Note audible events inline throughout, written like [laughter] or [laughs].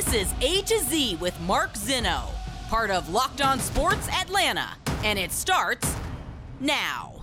This is A to Z with Mark Zinno, part of Locked On Sports Atlanta, and it starts now.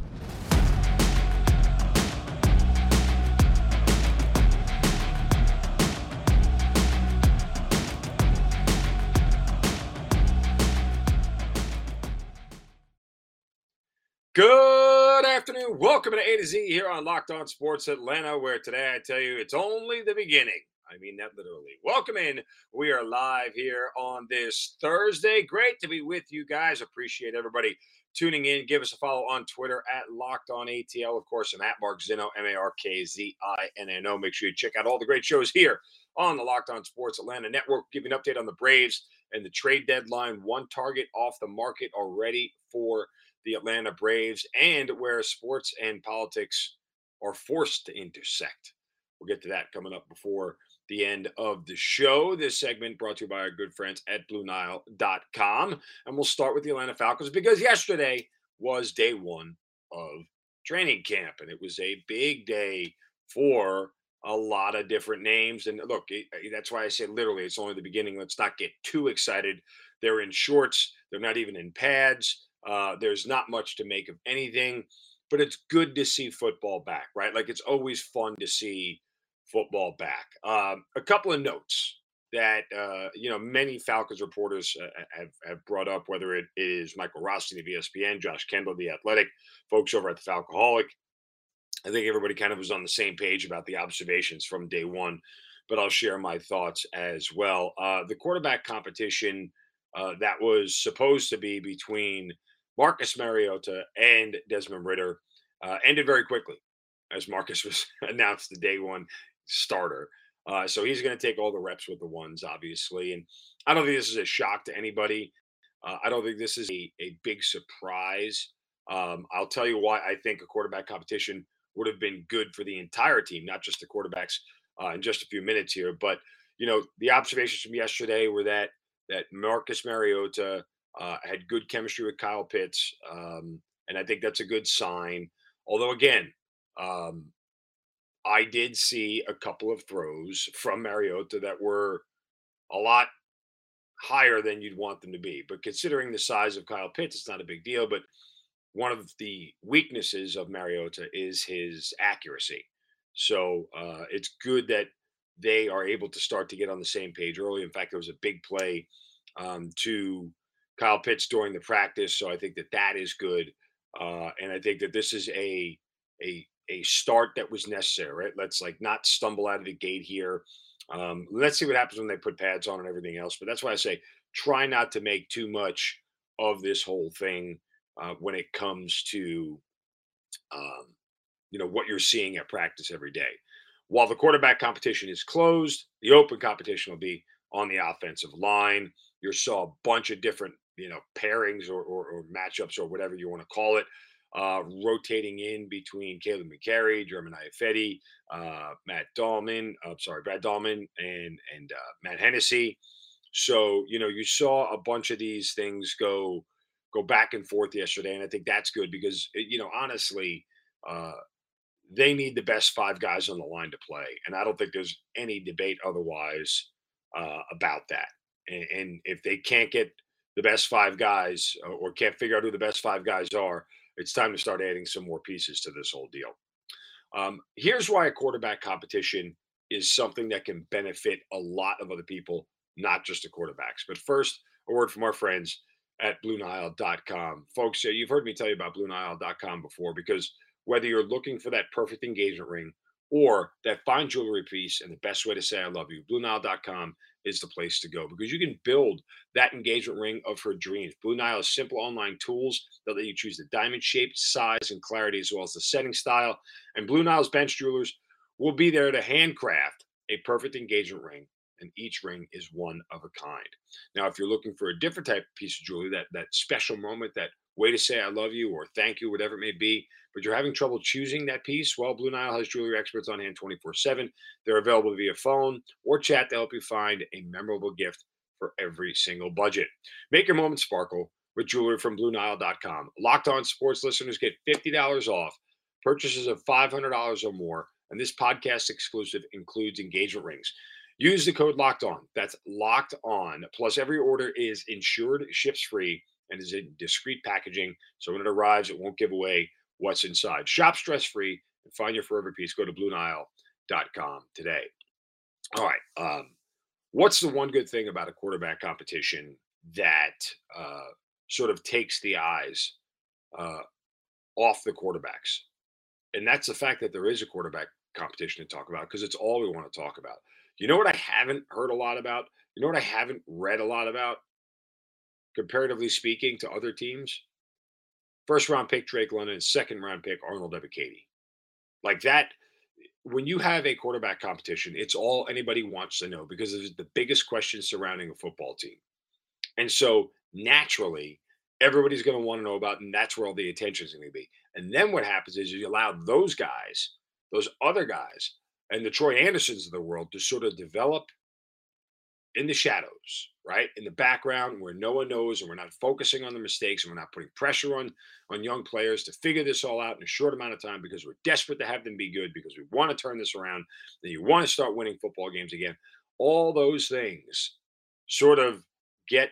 Good afternoon. Welcome to A to Z here on Locked On Sports Atlanta, where today I tell you it's only the beginning. I mean that literally. Welcome in. We are live here on this Thursday. Great to be with you guys. Appreciate everybody tuning in. Give us a follow on Twitter at Locked On ATL. Of course, I'm at Mark Zinno, M A R K Z I N N O. Make sure you check out all the great shows here on the Locked On Sports Atlanta Network. Give an update on the Braves and the trade deadline. One target off the market already for the Atlanta Braves and where sports and politics are forced to intersect. We'll get to that coming up before the end of the show. This segment brought to you by our good friends at BlueNile.com. And we'll start with the Atlanta Falcons because yesterday was day one of training camp, and it was a big day for a lot of different names. And look, it, that's why I say literally, it's only the beginning. Let's not get too excited. They're in shorts, they're not even in pads. Uh, there's not much to make of anything, but it's good to see football back, right? Like it's always fun to see football back. Um, a couple of notes that uh, you know many Falcons reporters uh, have have brought up, whether it is Michael Rothstein of ESPN, Josh Kendall, the Athletic, folks over at the Falcoholic. I think everybody kind of was on the same page about the observations from day one, but I'll share my thoughts as well. Uh, the quarterback competition uh, that was supposed to be between Marcus Mariota and Desmond Ridder uh, ended very quickly as Marcus [laughs] was announced the day one starter. Uh, so he's going to take all the reps with the ones, obviously. And I don't think this is a shock to anybody. Uh, I don't think this is a, a big surprise. Um, I'll tell you why I think a quarterback competition would have been good for the entire team, not just the quarterbacks, uh, in just a few minutes here. But you know, the observations from yesterday were that that Marcus Mariota uh, had good chemistry with Kyle Pitts, um, and I think that's a good sign. Although, again, um, I did see a couple of throws from Mariota that were a lot higher than you'd want them to be. But considering the size of Kyle Pitts, it's not a big deal. But one of the weaknesses of Mariota is his accuracy. So uh, it's good that they are able to start to get on the same page early. In fact, there was a big play um, to Kyle Pitts during the practice, so I think that that is good. Uh, and I think that this is a a a start that was necessary. Right? Let's like not stumble out of the gate here. Um, let's see what happens when they put pads on and everything else. But that's why I say try not to make too much of this whole thing uh, when it comes to um, you know what you're seeing at practice every day. While the quarterback competition is closed, the open competition will be on the offensive line. You saw a bunch of different you know pairings or, or, or matchups or whatever you want to call it uh, rotating in between Kaleb McGary, Germain Ifedi, uh, Matt Dalman, uh, sorry, Brad Dalman, and and uh, Matt Hennessy. So you know you saw a bunch of these things go go back and forth yesterday, and I think that's good because eh, you know honestly. Uh, they need the best five guys on the line to play, and I don't think there's any debate otherwise uh, about that. And, and if they can't get the best five guys or can't figure out who the best five guys are, it's time to start adding some more pieces to this whole deal. Um, here's why a quarterback competition is something that can benefit a lot of other people, not just the quarterbacks. But first, a word from our friends at BlueNile.com. Folks, you've heard me tell you about BlueNile.com before because whether you're looking for that perfect engagement ring or that fine jewelry piece and the best way to say I love you, BlueNile.com is the place to go because you can build that engagement ring of her dreams. Blue Nile has simple online tools that let you choose the diamond shape, size, and clarity, as well as the setting style. And Blue Nile's bench jewelers will be there to handcraft a perfect engagement ring and each ring is one of a kind. Now, if you're looking for a different type of piece of jewelry, that that special moment, that way to say I love you or thank you, whatever it may be, but you're having trouble choosing that piece, well, Blue Nile has jewelry experts on hand 24 7. They're available via phone or chat to help you find a memorable gift for every single budget. Make your moment sparkle with jewelry from BlueNile.com. Locked on sports listeners get $50 off purchases of $500 or more. And this podcast exclusive includes engagement rings. Use the code locked on. That's locked on. Plus, every order is insured, ships free, and is in discreet packaging. So when it arrives, it won't give away what's inside. Shop stress free and find your forever piece. Go to BlueNile.com today. All right. Um, what's the one good thing about a quarterback competition that uh, sort of takes the eyes uh, off the quarterbacks? And that's the fact that there is a quarterback competition to talk about because it's all we want to talk about. You know what I haven't heard a lot about? You know what I haven't read a lot about, comparatively speaking, to other teams? First round pick Drake London, second round pick Arnold Ebiketie. Like that, when you have a quarterback competition, it's all anybody wants to know because it's the biggest question surrounding a football team. And so naturally, everybody's going to want to know about, and that's where all the attention is going to be. And then what happens is you allow those guys, those other guys, and the Troy Andersons of the world to sort of develop in the shadows, right? In the background where no one knows and we're not focusing on the mistakes and we're not putting pressure on on young players to figure this all out in a short amount of time because we're desperate to have them be good because we want to turn this around and you want to start winning football games again. All those things sort of get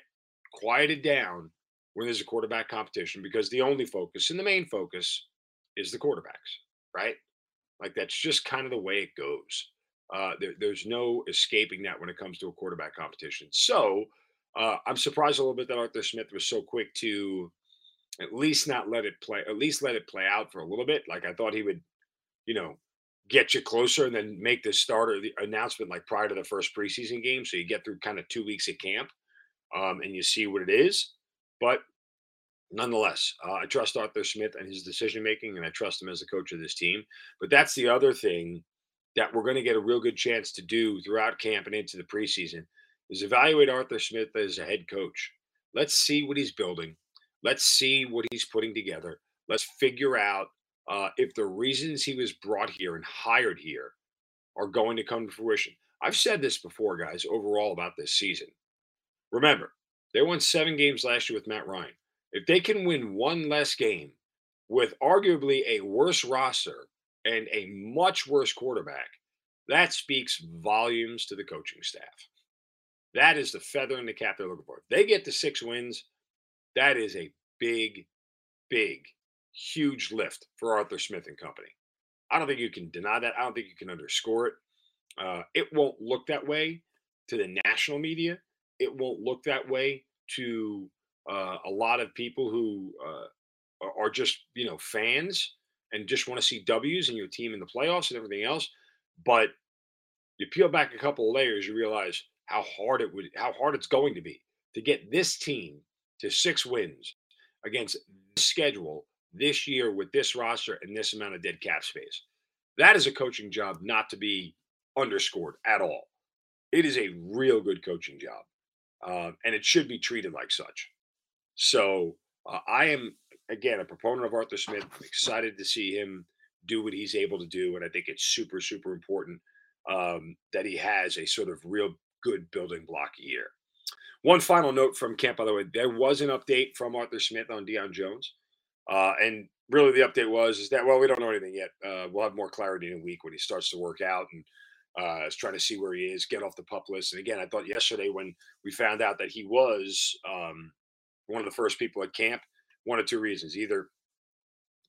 quieted down when there's a quarterback competition because the only focus and the main focus is the quarterbacks, right? Like that's just kind of the way it goes. Uh, there, there's no escaping that when it comes to a quarterback competition. So uh, I'm surprised a little bit that Arthur Smith was so quick to at least not let it play, at least let it play out for a little bit. Like I thought he would, you know, get you closer and then make the starter the announcement like prior to the first preseason game, so you get through kind of two weeks of camp um, and you see what it is. But nonetheless, uh, I trust Arthur Smith and his decision making, and I trust him as the coach of this team. But that's the other thing that we're going to get a real good chance to do throughout camp and into the preseason is evaluate Arthur Smith as a head coach. Let's see what he's building. Let's see what he's putting together. Let's figure out uh, if the reasons he was brought here and hired here are going to come to fruition. I've said this before, guys, overall about this season. Remember, they won seven games last year with Matt Ryan. If they can win one less game with arguably a worse roster and a much worse quarterback, that speaks volumes to the coaching staff. That is the feather in the cap they're looking for. If they get to six wins, that is a big, big, huge lift for Arthur Smith and company. I don't think you can deny that. I don't think you can underscore it. Uh, it won't look that way to the national media. It won't look that way to uh, a lot of people who uh, are just you know fans and just want to see W's and your team in the playoffs and everything else. But you peel back a couple of layers, you realize how hard it would, how hard it's going to be to get this team to six wins against this schedule this year with this roster and this amount of dead cap space. That is a coaching job not to be underscored at all. It is a real good coaching job, uh, and it should be treated like such. So uh, I am again a proponent of Arthur Smith. I'm excited to see him do what he's able to do, and I think it's super super important um, that he has a sort of real good building block year. One final note from camp, by the way, there was an update from Arthur Smith on Deion Jones, uh, and really the update was is that well we don't know anything yet. Uh, we'll have more clarity in a week when he starts to work out and uh, is trying to see where he is, get off the pup list. And again, I thought yesterday when we found out that he was um, one of the first people at camp. One of two reasons: either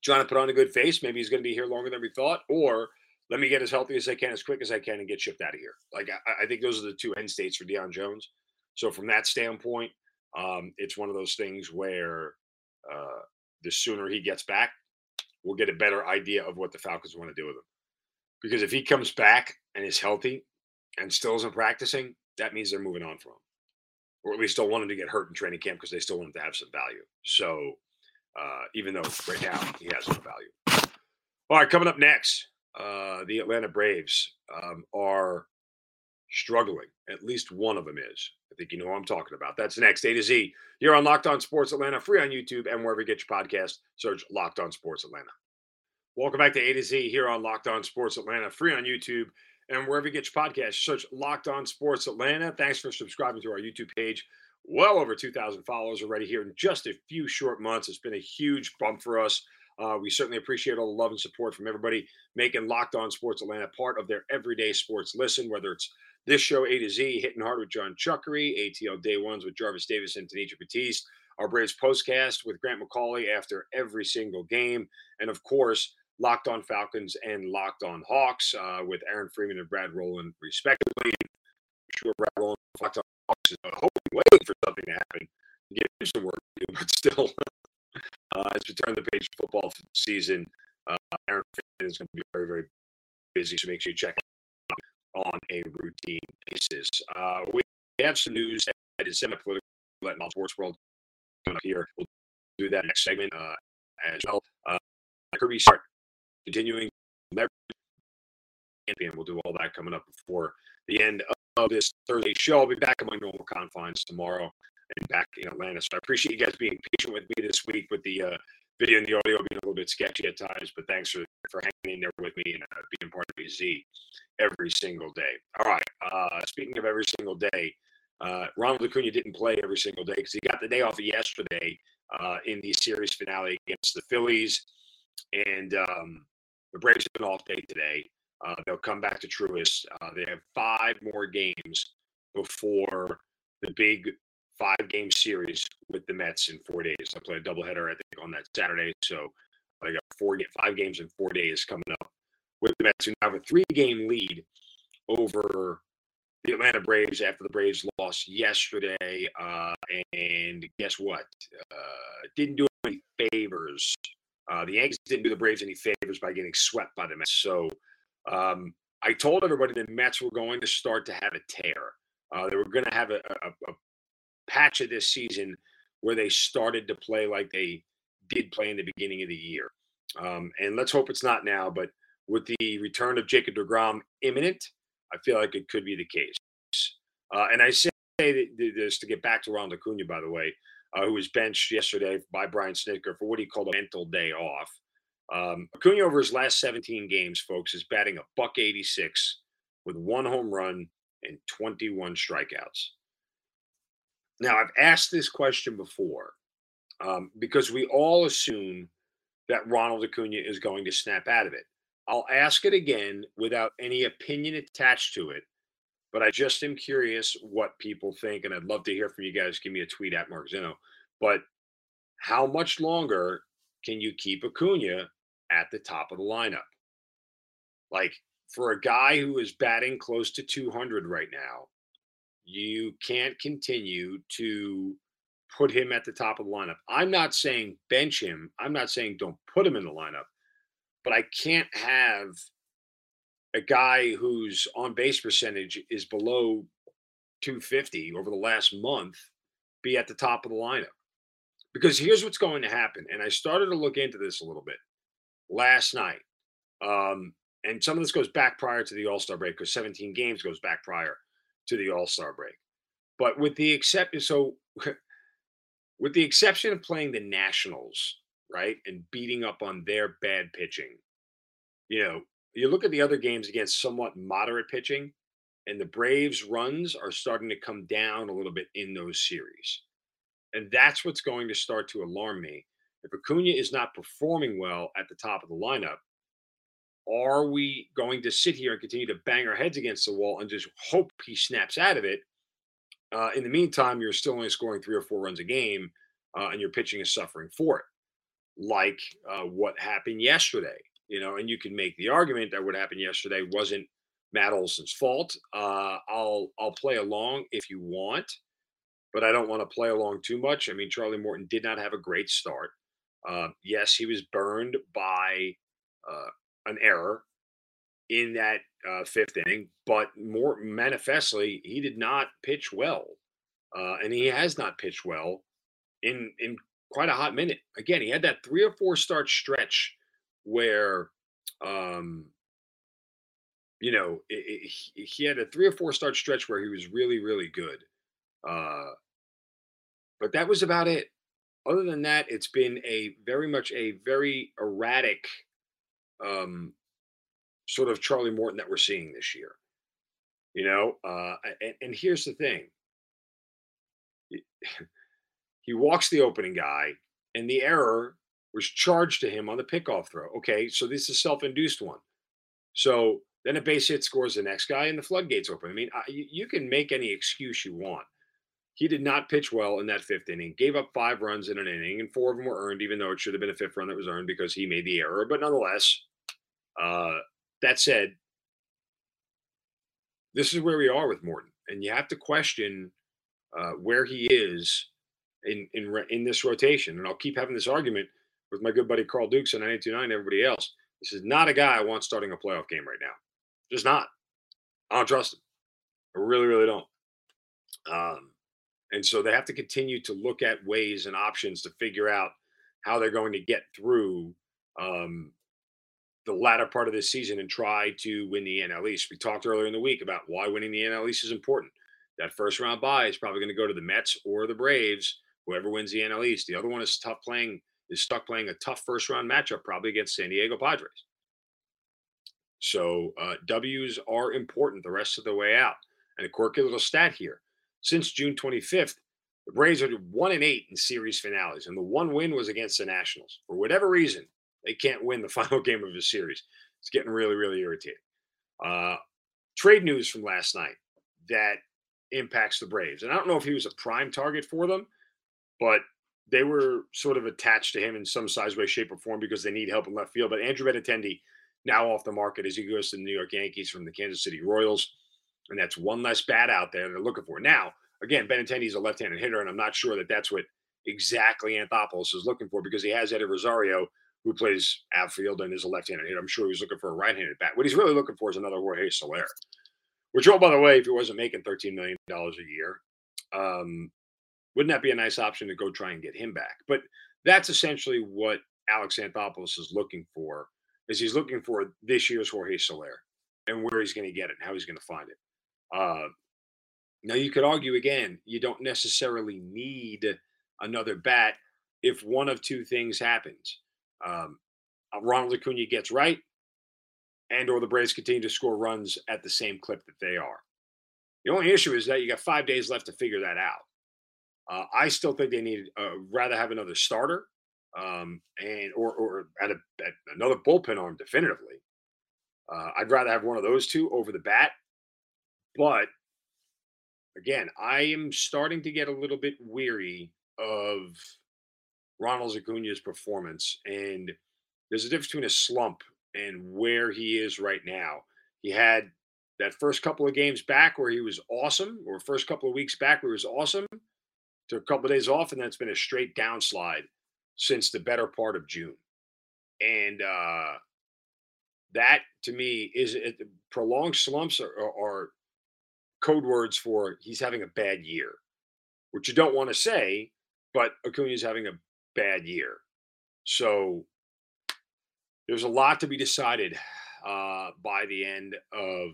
trying to put on a good face, maybe he's going to be here longer than we thought, or let me get as healthy as I can, as quick as I can, and get shipped out of here. Like I, I think those are the two end states for Deion Jones. So from that standpoint, um, it's one of those things where uh, the sooner he gets back, we'll get a better idea of what the Falcons want to do with him. Because if he comes back and is healthy and still isn't practicing, that means they're moving on from him, or at least don't want him to get hurt in training camp because they still want him to have some value. So uh, even though right now he has no value. All right, coming up next, uh, the Atlanta Braves um, are struggling. At least one of them is. I think you know what I'm talking about. That's next. A to Z. You're on Locked On Sports Atlanta, free on YouTube and wherever you get your podcast. Search Locked On Sports Atlanta. Welcome back to A to Z here on Locked On Sports Atlanta, free on YouTube and wherever you get your podcast. Search Locked On Sports Atlanta. Thanks for subscribing to our YouTube page. Well over 2,000 followers already here in just a few short months. It's been a huge bump for us. Uh, we certainly appreciate all the love and support from everybody making Locked On Sports Atlanta part of their everyday sports listen, whether it's this show A to Z, hitting hard with John Chuckery, ATL Day Ones with Jarvis Davis and Tanisha Batiste, our Braves postcast with Grant McCauley after every single game, and of course, Locked On Falcons and Locked On Hawks uh, with Aaron Freeman and Brad Rowland, respectively. I'm sure Brad Rowland, Locked On Hawks is uh, hoping, waiting for something to happen to get him some work to do, [laughs] but still, uh, as we turn the page football season, uh, Aaron Freeman is going to be very, very busy, so make sure you check on a routine basis. Uh, we have some news that is semi-political the sports world coming up here. We'll do that next segment uh, as well. Uh, Kirby Smart continuing champion. We'll do all that coming up before the end of this Thursday show. I'll be back in my normal confines tomorrow and back in Atlanta. So I appreciate you guys being patient with me this week with the uh, video and the audio being a little bit sketchy at times, but thanks for, for hanging in there with me and uh, being part of Z every single day. All right. Uh, speaking of every single day, uh, Ronald Acuna didn't play every single day because he got the day off yesterday uh, in the series finale against the Phillies. And um, the Braves have an off day today. Uh, they'll come back to Truist. Uh, they have five more games before the big five game series with the Mets in four days. I play a doubleheader, I think, on that Saturday. So I got four, five games in four days coming up with the Mets, who now have a three game lead over the Atlanta Braves after the Braves lost yesterday. Uh, and guess what? Uh, didn't do any favors. Uh, the Yankees didn't do the Braves any favors by getting swept by the Mets. So um, I told everybody the Mets were going to start to have a tear. Uh, they were going to have a, a, a patch of this season where they started to play like they did play in the beginning of the year. Um, and let's hope it's not now, but with the return of Jacob DeGrom imminent, I feel like it could be the case. Uh, and I say this to get back to Ronald Acuna, by the way, uh, who was benched yesterday by Brian Snitker for what he called a mental day off. Um, Acuna over his last 17 games, folks, is batting a buck 86 with one home run and 21 strikeouts. Now, I've asked this question before um, because we all assume that Ronald Acuna is going to snap out of it. I'll ask it again without any opinion attached to it, but I just am curious what people think, and I'd love to hear from you guys. Give me a tweet at Mark Zinno. But how much longer can you keep Acuna at the top of the lineup? Like for a guy who is batting close to 200 right now, you can't continue to put him at the top of the lineup. I'm not saying bench him. I'm not saying don't put him in the lineup, but I can't have a guy whose on base percentage is below 250 over the last month be at the top of the lineup. Because here's what's going to happen. And I started to look into this a little bit last night. Um, and some of this goes back prior to the All Star break because 17 games goes back prior to the All Star break. But with the exception, so [laughs] with the exception of playing the Nationals, right, and beating up on their bad pitching, you know, you look at the other games against somewhat moderate pitching, and the Braves' runs are starting to come down a little bit in those series. And that's what's going to start to alarm me. If Acuna is not performing well at the top of the lineup, are we going to sit here and continue to bang our heads against the wall and just hope he snaps out of it? Uh, in the meantime, you're still only scoring three or four runs a game, uh, and your pitching is suffering for it, like uh, what happened yesterday. You know, and you can make the argument that what happened yesterday wasn't Matt Olson's fault. Uh, I'll I'll play along if you want, but I don't want to play along too much. I mean, Charlie Morton did not have a great start. Uh, yes, he was burned by uh, an error in that uh, fifth inning, but more manifestly, he did not pitch well, uh, and he has not pitched well in in quite a hot minute. Again, he had that three or four start stretch where, um, you know, it, it, he had a three or four start stretch where he was really really good, uh, but that was about it. Other than that, it's been a very much a very erratic um, sort of Charlie Morton that we're seeing this year. You know, uh, and, and here's the thing. [sighs] He walks the opening guy, and the error was charged to him on the pickoff throw. Okay, so this is self-induced one. So then a base hit scores the next guy, and the floodgates open. I mean, I, you, can make any excuse you want. He did not pitch well in that fifth inning. Gave up five runs in an inning, and four of them were earned, even though it should have been a fifth run that was earned because he made the error. But nonetheless, uh, that said, this is where we are with Morton, and you have to question uh, where he is in in in this rotation. And I'll keep having this argument with my good buddy Carl Dukes and 929 everybody else. This is not a guy I want starting a playoff game right now. Just not. I don't trust him. I really, really don't. Um, and so they have to continue to look at ways and options to figure out how they're going to get through um, the latter part of this season and try to win the NL East. We talked earlier in the week about why winning the NL East is important. That first round bye is probably going to go to the Mets or the Braves, whoever wins the NL East. The other one is tough playing is stuck playing a tough first round matchup probably against San Diego Padres. So uh, W's are important the rest of the way out. And a quirky little stat here: since June 25th, the Braves are one and eight in series finales, and the one win was against the Nationals. For whatever reason, they can't win the [laughs] final game of the series. It's getting really, really irritating. Uh, trade news from last night that impacts the Braves. And I don't know if he was a prime target for them, but they were sort of attached to him in some size, way, shape, or form because they need help in left field. But Andrew Benintendi now off the market as he goes to the New York Yankees from the Kansas City Royals. And that's one less bat out there they're looking for. Now, again, Benintendi is a left handed hitter, and I'm not sure that that's what exactly Anthopoulos is looking for because he has Eddie Rosario, who plays outfield and is a left-handed hitter. I'm sure he's looking for a right-handed bat. What he's really looking for is another Jorge Soler, which, oh, by the way, if he wasn't making $13 million a year, um, wouldn't that be a nice option to go try and get him back? But that's essentially what Alex Anthopoulos is looking for, is he's looking for this year's Jorge Soler and where he's going to get it and how he's going to find it. Uh, now, you could argue again, you don't necessarily need another bat if one of two things happens um, uh, Ronald Acuna gets right, and or the Braves continue to score runs at the same clip that they are. The only issue is that you got five days left to figure that out. Uh, I still think they need uh, rather have another starter um, and or or at, a, at another bullpen arm definitively. Uh, I'd rather have one of those two over the bat, but again, I am starting to get a little bit weary of Ronald Acuna's performance. And there's a difference between a slump and where he is right now. He had that first couple of games back where he was awesome, or first couple of weeks back where he was awesome, took a couple of days off, and then it's been a straight downslide since the better part of June. And uh, that to me is it, prolonged slumps are, are, code words for he's having a bad year, which you don't want to say, but Acuna is having a bad year. So there's a lot to be decided uh, by the end of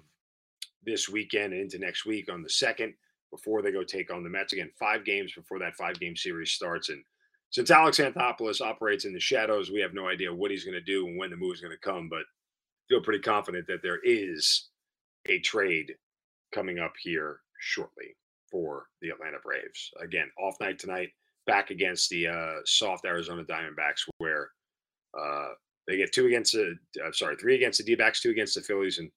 this weekend and into next week on the second before they go take on the Mets again. Five games before that five game series starts. And since Alex Anthopoulos operates in the shadows, we have no idea what he's going to do and when the move is going to come. But feel pretty confident that there is a trade coming up here shortly for the Atlanta Braves. Again, off night tonight back against the uh, soft Arizona Diamondbacks, where uh, they get two against the, uh, sorry, three against the D-backs, two against the Phillies, and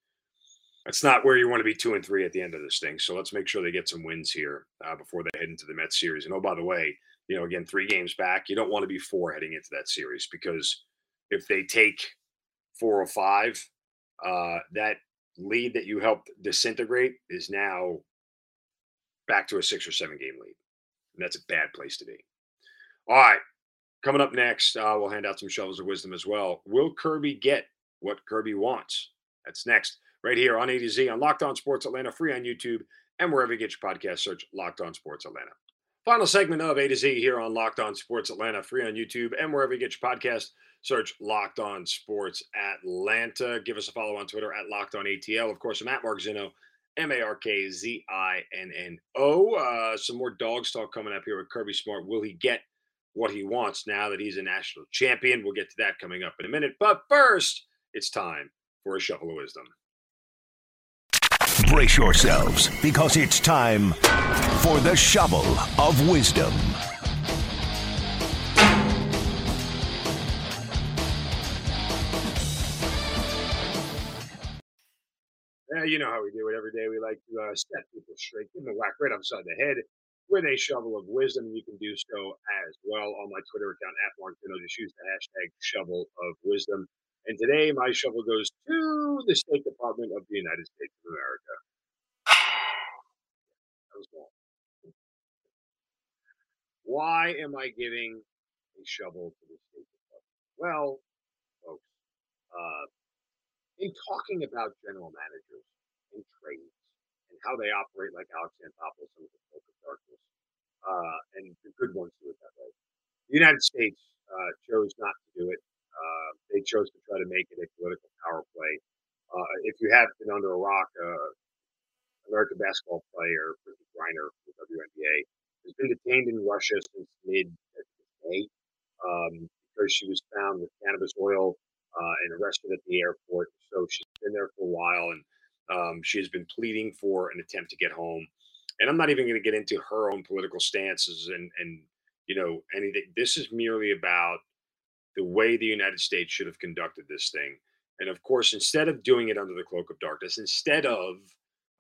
that's not where you want to be two and three at the end of this thing. So let's make sure they get some wins here uh, before they head into the Mets series. And oh, by the way, you know, again, three games back, you don't want to be four heading into that series because if they take four or five, uh, that lead that you helped disintegrate is now back to a six or seven game lead. And that's a bad place to be. All right. Coming up next, uh, we'll hand out some shovels of wisdom as well. Will Kirby get what Kirby wants? That's next, right here on A to Z on Locked On Sports Atlanta, free on YouTube and wherever you get your podcast. Search Locked On Sports Atlanta. Final segment of A to Z here on Locked On Sports Atlanta, free on YouTube and wherever you get your podcast. Search Locked On Sports Atlanta. Give us a follow on Twitter at Locked On ATL. Of course, I'm at Mark M A R K Z I N N O. Uh, some more dogs talk coming up here with Kirby Smart. Will he get what he wants now that he's a national champion? We'll get to that coming up in a minute. But first, it's time for a shuffle of wisdom. Brace yourselves because it's time for the shovel of wisdom. Yeah, you know how we do it every day. We like to uh, set people straight, give them a whack right upside the head with a shovel of wisdom. You can do so as well on my Twitter account at Mark. Just use the hashtag shovel of wisdom. And today, my shovel goes to the State Department of the United States of America. [sighs] That was wrong. Why am I giving a shovel to the State Department? Well, folks, uh, in talking about general managers and trades and how they operate like Alex Anthopoulos and the Cloak of Darkness, uh, and the good ones do it that way. The United States uh, chose not to do it. Uh, they chose to try to make it a political power play. Uh, if you have been under a rock, uh, American basketball player Brittney Griner WNBA has been detained in Russia since mid May um, because she was found with cannabis oil uh, and arrested at the airport. So she's been there for a while, and um, she has been pleading for an attempt to get home. And I'm not even going to get into her own political stances and and you know anything. This is merely about the way the United States should have conducted this thing. And of course, instead of doing it under the cloak of darkness, instead of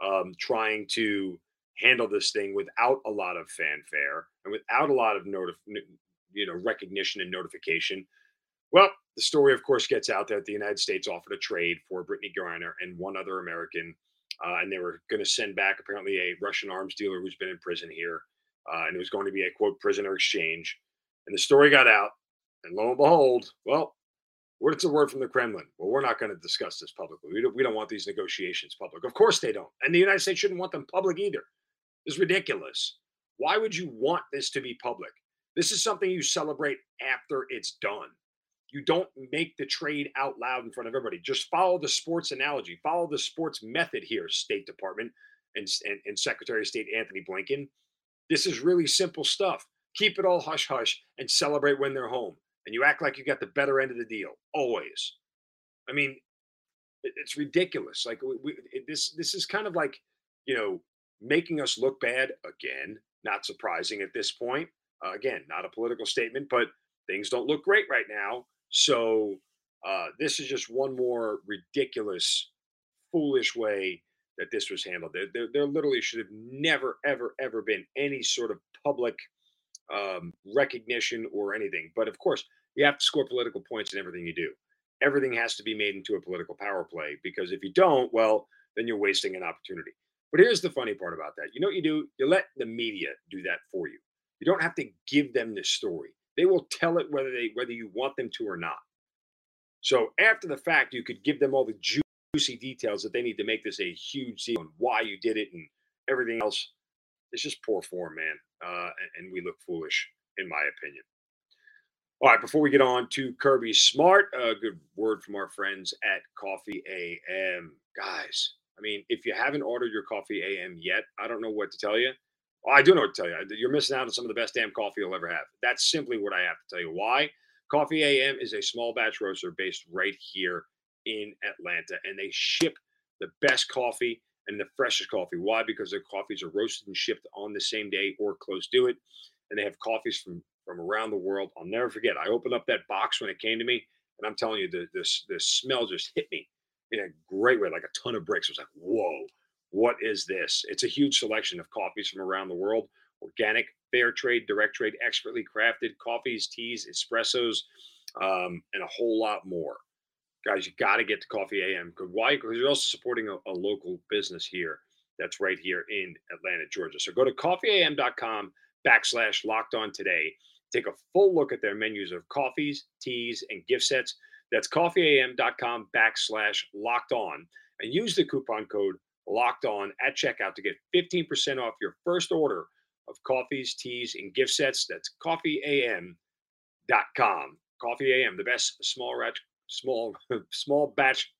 um, trying to handle this thing without a lot of fanfare and without a lot of notif- you know recognition and notification, well, the story, of course, gets out that the United States offered a trade for Brittney Griner and one other American, uh, and they were going to send back apparently a Russian arms dealer who's been in prison here, uh, and it was going to be a quote prisoner exchange. And the story got out, and lo and behold, well, what's a word from the Kremlin? Well, we're not going to discuss this publicly. We don't, we don't want these negotiations public. Of course they don't. And the United States shouldn't want them public either. It's ridiculous. Why would you want this to be public? This is something you celebrate after it's done. You don't make the trade out loud in front of everybody. Just follow the sports analogy, follow the sports method here, State Department and, and, and Secretary of State Antony Blinken. This is really simple stuff. Keep it all hush hush and celebrate when they're home and you act like you got the better end of the deal always. I mean, it's ridiculous. Like we, we, this, this is kind of like you know making us look bad again. Not surprising at this point. Uh, again, not a political statement, but things don't look great right now. So uh, this is just one more ridiculous, foolish way that this was handled. There, there, there literally should have never, ever, ever been any sort of public um, recognition or anything. But of course, you have to score political points in everything you do. Everything has to be made into a political power play because if you don't, well, then you're wasting an opportunity. But here's the funny part about that. You know what you do? You let the media do that for you. You don't have to give them the story. They will tell it whether they whether you want them to or not. So after the fact, you could give them all the juicy details that they need to make this a huge deal and why you did it and everything else. It's just poor form, man. Uh, and, we look foolish, in my opinion. All right, before we get on to Kirby Smart, a good word from our friends at Coffee AM. Guys, I mean, if you haven't ordered your Coffee AM yet, I don't know what to tell you. Well, I do know what to tell you. You're missing out on some of the best damn coffee you'll ever have. That's simply what I have to tell you. Why? Coffee AM is a small batch roaster based right here in Atlanta, and they ship the best coffee and the freshest coffee. Why? Because their coffees are roasted and shipped on the same day or close to it. And they have coffees from from around the world. I'll never forget. I opened up that box when it came to me, and I'm telling you, the this the smell just hit me in a great way, like a ton of bricks. I was like, whoa, what is this? It's a huge selection of coffees from around the world, organic, fair trade, direct trade, expertly crafted coffees, teas, espressos, um, and a whole lot more guys, you got to get to Coffee AM. Why? Because you're also supporting a, a, local business here that's right here in Atlanta, Georgia. So go to coffeeam.com backslash locked on today. Take a full look at their menus of coffees, teas, and gift sets. That's coffeeam.com backslash locked on and use the coupon code locked on at checkout to get 15% off your first order of coffees, teas, and gift sets. That's coffeeam.com. Coffee AM, the best small small, [laughs] small batch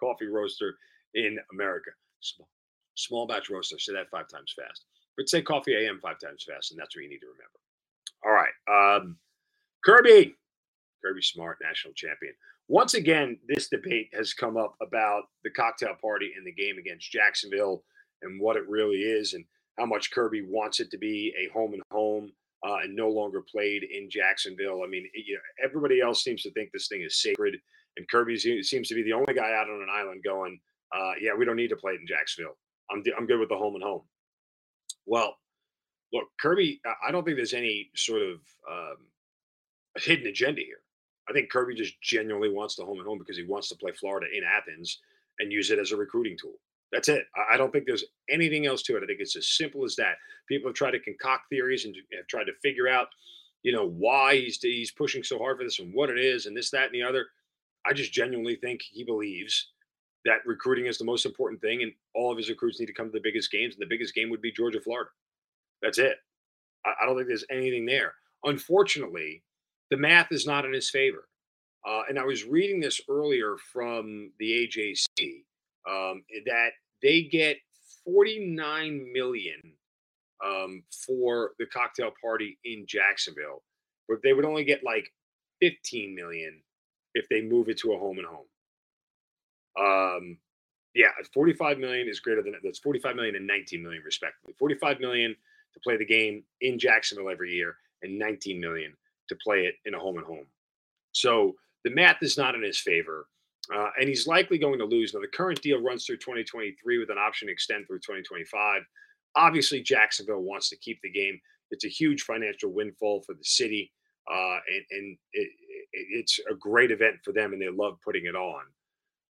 coffee roaster in America. Small, small batch roaster. Say that five times fast. But say coffee AM five times fast, and that's what you need to remember. All right. Um, Kirby. Kirby Smart, national champion. Once again, this debate has come up about the cocktail party in the game against Jacksonville and what it really is and how much Kirby wants it to be a home and home uh, and no longer played in Jacksonville. I mean, you know, everybody else seems to think this thing is sacred, and Kirby seems to be the only guy out on an island going, uh, "Yeah, we don't need to play it in Jacksonville. I'm I'm good with the home and home." Well, look, Kirby. I don't think there's any sort of um, hidden agenda here. I think Kirby just genuinely wants the home and home because he wants to play Florida in Athens and use it as a recruiting tool. That's it. I don't think there's anything else to it. I think it's as simple as that. People have tried to concoct theories and have tried to figure out, you know, why he's he's pushing so hard for this and what it is and this, that, and the other. I just genuinely think he believes that recruiting is the most important thing, and all of his recruits need to come to the biggest games, and the biggest game would be Georgia, Florida. That's it. I, don't think there's anything there. Unfortunately, the math is not in his favor. Uh, and I was reading this earlier from the AJC um, that they get 49 million um, for the cocktail party in Jacksonville, but they would only get like 15 million if they move it to a home and home. Um, yeah, 45 million is greater than that's 45 million and 19 million respectively. 45 million to play the game in Jacksonville every year, and 19 million to play it in a home and home. So the math is not in his favor. Uh, and he's likely going to lose. Now, the current deal runs through 2023 with an option to extend through 2025. Obviously, Jacksonville wants to keep the game. It's a huge financial windfall for the city, uh, and, and it, it, it's a great event for them, and they love putting it on.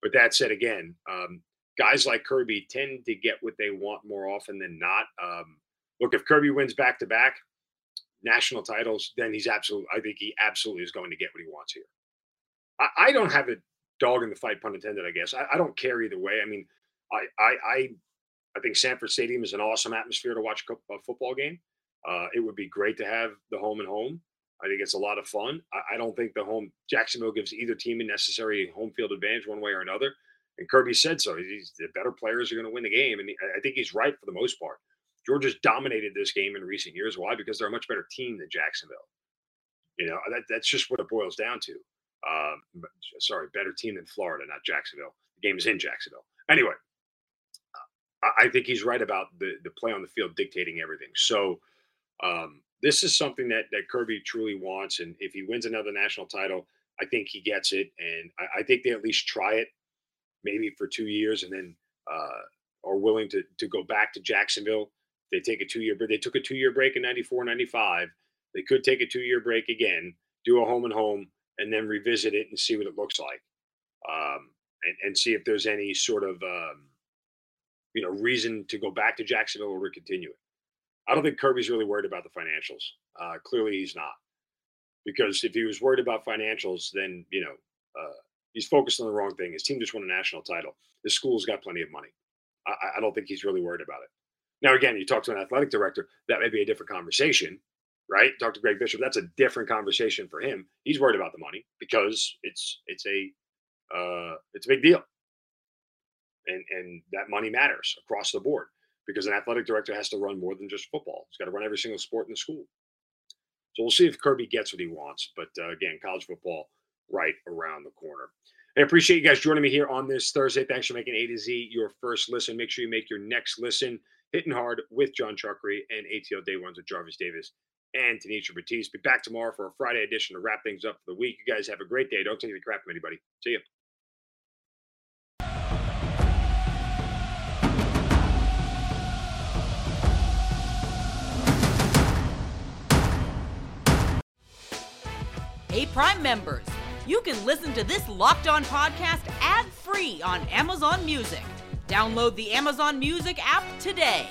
But that said, again, um, guys like Kirby tend to get what they want more often than not. Um, look, if Kirby wins back to back national titles, then he's absolutely, I think he absolutely is going to get what he wants here. I, I don't have a dog in the fight, pun intended. I guess I, I don't care either way. I mean, I, I I I think Sanford Stadium is an awesome atmosphere to watch a football game. Uh, it would be great to have the home and home. I think it's a lot of fun. I, I, don't think the home Jacksonville gives either team a necessary home field advantage one way or another. And Kirby said so. He's, the better players are going to win the game, and I think he's right for the most part. Georgia's dominated this game in recent years. Why? Because they're a much better team than Jacksonville. You know, that, that's just what it boils down to. Um, sorry, better team than Florida, not Jacksonville. The game is in Jacksonville. Anyway, I think he's right about the the play on the field dictating everything. So um, this is something that that Kirby truly wants, and if he wins another national title, I think he gets it, and I, I think they at least try it, maybe for two years, and then uh, are willing to to go back to Jacksonville. They take a two year, but they took a two year break in 94, 95. They could take a two year break again, do a home and home, and then revisit it and see what it looks like, um, and, and, see if there's any sort of um, you know reason to go back to Jacksonville or continue it. I don't think Kirby's really worried about the financials. Uh, clearly, he's not, because if he was worried about financials, then you know uh, he's focused on the wrong thing. His team just won a national title. The school's got plenty of money. I, I don't think he's really worried about it. Now, again, you talk to an athletic director, that may be a different conversation right? Talk to Greg Bishop. That's a different conversation for him. He's worried about the money because it's it's a uh, it's a big deal, and and that money matters across the board because an athletic director has to run more than just football. He's got to run every single sport in the school. So we'll see if Kirby gets what he wants. But uh, again, college football right around the corner. I appreciate you guys joining me here on this Thursday. Thanks for making A to Z your first listen. Make sure you make your next listen hitting hard with John Chuckery and ATL Day Ones with Jarvis Davis and Tanisha Batiste. Be back tomorrow for a Friday edition to wrap things up for the week. You guys have a great day. Don't take any crap from anybody. See you. Hey, Prime members, you can listen to this locked on podcast ad free on Amazon Music. Download the Amazon Music app today.